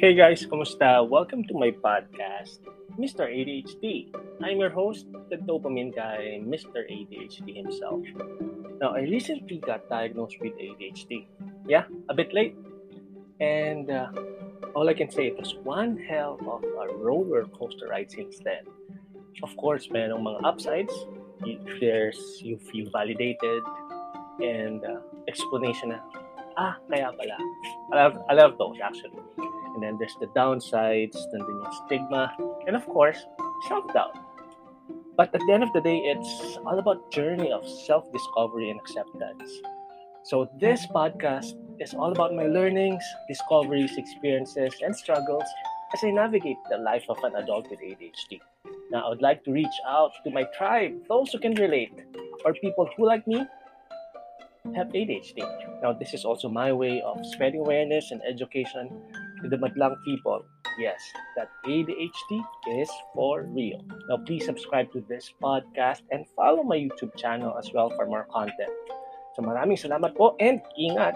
Hey guys, kumusta? Welcome to my podcast, Mr. ADHD. I'm your host, the dopamine guy, Mr. ADHD himself. Now, I recently got diagnosed with ADHD. Yeah, a bit late. And uh, all I can say, it was one hell of a roller coaster ride since then. Of course, merong mga upsides. There's you feel validated and uh, explanation na, ah, kaya pala. I love, I love those actually. And then there's the downsides, then yung stigma, and of course, self-doubt. But at the end of the day, it's all about journey of self-discovery and acceptance. So this podcast is all about my learnings, discoveries, experiences, and struggles as I navigate the life of an adult with ADHD. Now, I would like to reach out to my tribe, those who can relate, or people who, like me, have ADHD. Now, this is also my way of spreading awareness and education to the Madlang people, yes, that ADHD is for real. Now, please subscribe to this podcast and follow my YouTube channel as well for more content. So maraming salamat po and ingat!